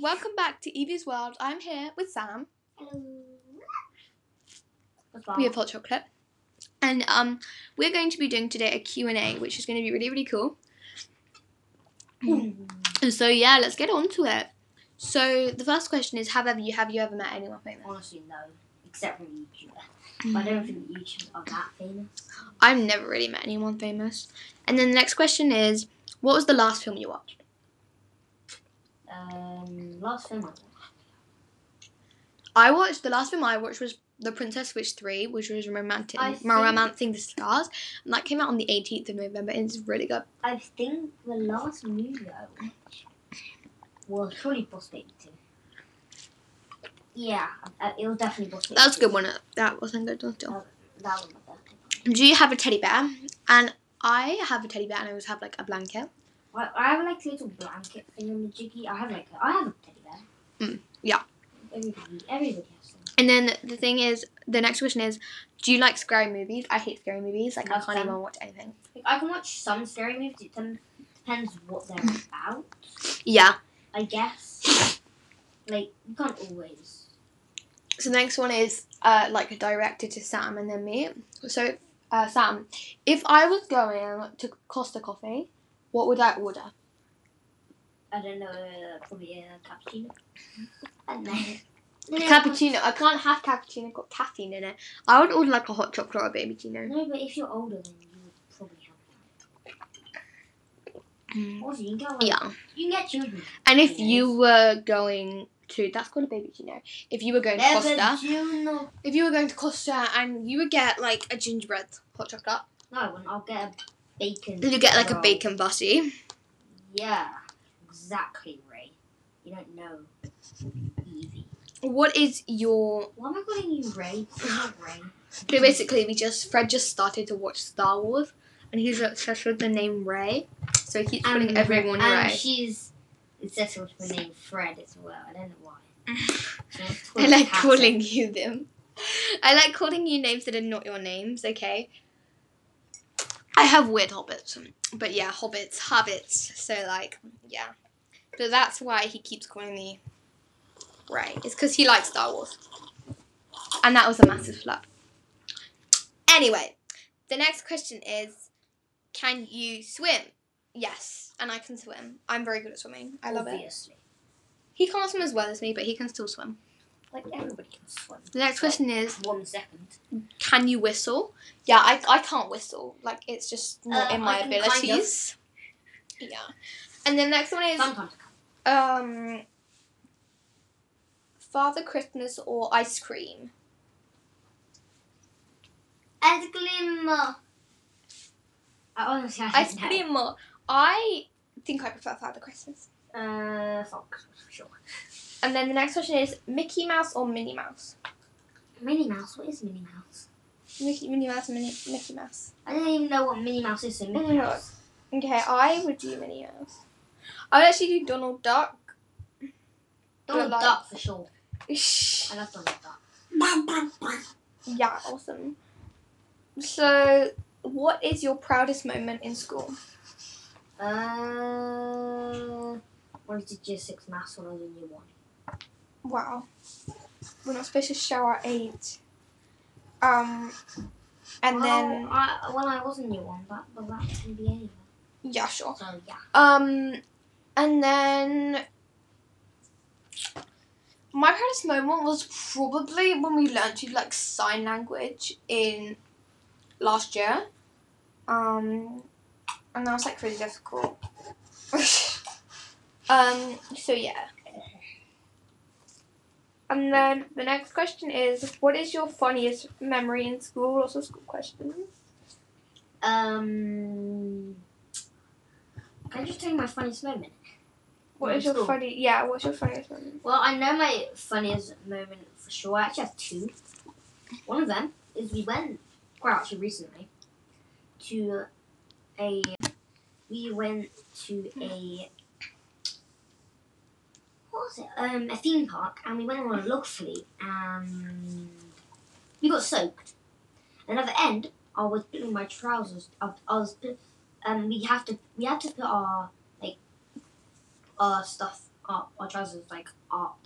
welcome back to Evie's World. I'm here with Sam. Hello. We have hot chocolate. And um, we're going to be doing today a Q&A, which is going to be really, really cool. And so, yeah, let's get on to it. So, the first question is, have, ever, you, have you ever met anyone famous? Honestly, no. Except for YouTuber. But I don't think YouTubers are that famous. I've never really met anyone famous. And then the next question is, what was the last film you watched? Last film I watched. I watched, the last film I watched was The Princess Switch 3, which was romantic, Romancing the Stars. And that came out on the 18th of November, and it's really good. I think the last movie I watched was probably Boss Baby 2. Yeah, uh, it was definitely Boss Baby That was a good one. That wasn't good one still. That was my. Do you have a teddy bear? And I have a teddy bear, and I always have like a blanket. I, I have like a little blanket thing on the jiggy. I have like a, I have a. Mm, yeah. Everybody, everybody has. And then the thing is, the next question is, do you like scary movies? I hate scary movies. Like I can't them. even watch anything. Like, I can watch some scary movies. It depends what they're about. Yeah. I guess. Like you can't always. So the next one is uh, like directed to Sam and then me. So uh, Sam, if I was going to Costa Coffee, what would I order? I don't know. Uh, probably a cappuccino. And then. Cappuccino. I can't have cappuccino. Got caffeine in it. I would order like a hot chocolate or a baby chino. No, but if you're older, then you would probably have that. Also, you can get like, Yeah. you can get children. And if you were going to, that's called a baby chino. If you were going to Never Costa, if you were going to Costa and you would get like a gingerbread hot chocolate, No, when I'll get a bacon. then you get like a bacon butty. Yeah, exactly, Ray. You don't know. Evie. What is your? Why am I calling you Ray? Not Ray. So basically, we just Fred just started to watch Star Wars, and he's obsessed with the name Ray, so he keeps calling everyone and Ray. she's obsessed with the name Fred as well. I don't know why. To I like Cat. calling you them. I like calling you names that are not your names. Okay. I have weird hobbits, but yeah, hobbits, hobbits. So like, yeah. So that's why he keeps calling me Ray. It's because he likes Star Wars, and that was a massive flop. Anyway, the next question is, can you swim? Yes, and I can swim. I'm very good at swimming. I love it. Obviously. He can't swim as well as me, but he can still swim. Like everybody can swim. The next question is, One second. can you whistle? Yeah, I, I can't whistle. Like it's just not Uh, in my can kind of. abilities. Yeah. And the next one is Sometimes. Um Father Christmas or ice cream. Ice cream. I honestly I Ice don't know. cream. I think I prefer Father Christmas. Uh, Father Christmas for sure. And then the next question is Mickey Mouse or Minnie Mouse. Minnie Mouse. What is Minnie Mouse? Mickey Minnie Mouse Minnie, Mickey Mouse. I don't even know what Minnie Mouse is. Mickey Minnie Mouse. Okay, I would do Minnie Mouse. I would actually do Donald Duck. Donald like- Duck for sure. Shh. I love Donald Duck. Yeah, awesome. So, what is your proudest moment in school? Uh, wanted to just six maths when I was in year one. Wow. We're not supposed to show our age. Um, and then Well, I, when I was in year one, that but that can be anywhere. yeah, sure. So yeah. Um, and then my proudest moment was probably when we learned to like sign language in last year. Um, and that was like really difficult. um, so yeah. And then the next question is, what is your funniest memory in school? Also, school questions. Um, can I just tell you my funniest moment? What is your school? funny? Yeah, what's your funniest moment? Well, I know my funniest moment for sure. I actually have two. One of them is we went, quite actually recently, to a, we went to a, what was it? Um, a theme park, and we went on a log fleet, and we got soaked. And at the end, I was putting my trousers. I, I was, put, um, we have to, we had to put our our stuff up, our trousers like up,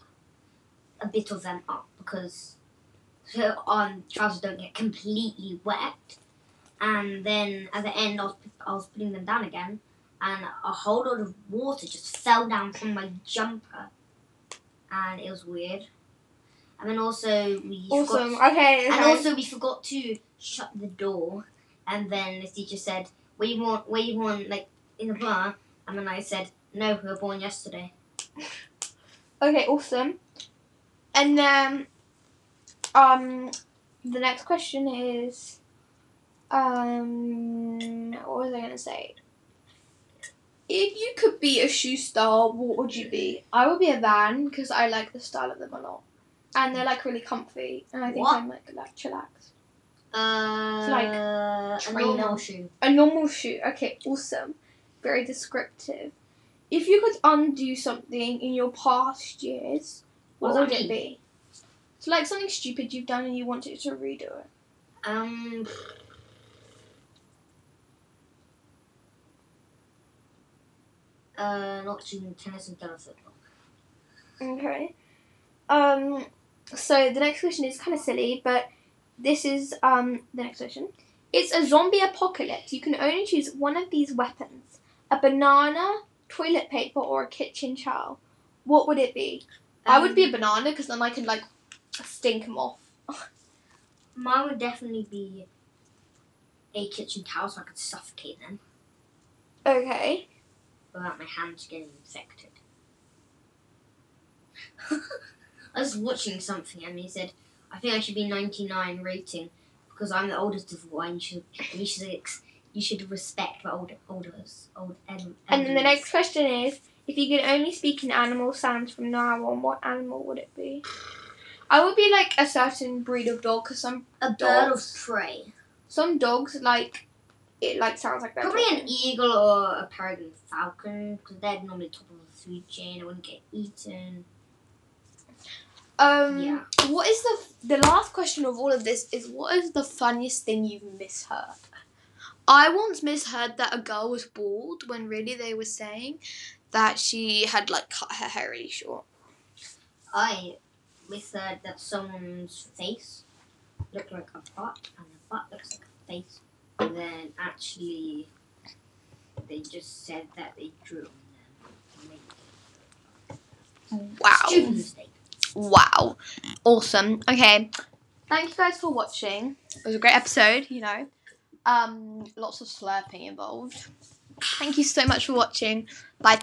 a bit of them up because so our trousers don't get completely wet. And then at the end, I was I was putting them down again, and a whole lot of water just fell down from my jumper, and it was weird. And then also we forgot Awesome. Okay. and also we forgot to shut the door. And then the teacher said, "Were you want? Were you want? like in the bar?" And then I said, "No, we were born yesterday." Okay, awesome. And then, um, the next question is, um, what was I gonna say? If you could be a shoe star, what would you be? I would be a Van because I like the style of them a lot, and they're like really comfy, and I think What? I'm like like chillax. Uh, like a normal shoe. A normal shoe. Okay, awesome. Very descriptive. If you could undo something in your past years, what, What would it be? So like something stupid you've done and you wanted to redo it. Um. Uh, not shooting tennis and tennis football. Okay. Um. So the next question is kind of silly, but this is um the next question. It's a zombie apocalypse. You can only choose one of these weapons: a banana, toilet paper, or a kitchen towel. What would it be? I would be a Um, banana because then I could like stink them off. Mine would definitely be a kitchen towel so I could suffocate them Okay. without my hands getting infected. I was watching something and he said, I think I should be 99 rating because I'm the oldest of one. You should, should, ex- you should respect the older, olders, old el- And then the next question is, if you could only speak in animal sounds from now on, what animal would it be? I would be like a certain breed of dog because some a bird of dogs. prey. some dogs like it like sounds like they're Probably talking. an eagle or a peregrine falcon because they're normally top of the food chain. I wouldn't get eaten. Um, Yeah. what is the the last question of all of this is what is the funniest thing you've misheard? I once misheard that a girl was bald when really they were saying that she had like cut her hair really short. I misheard that someone's face looked like a butt and the butt looks like a face. And then actually, they just said that they drew on them. Wow. Wow. Awesome. Okay. Thank you guys for watching. It was a great episode, you know. Um, lots of slurping involved. Thank you so much for watching. Bye.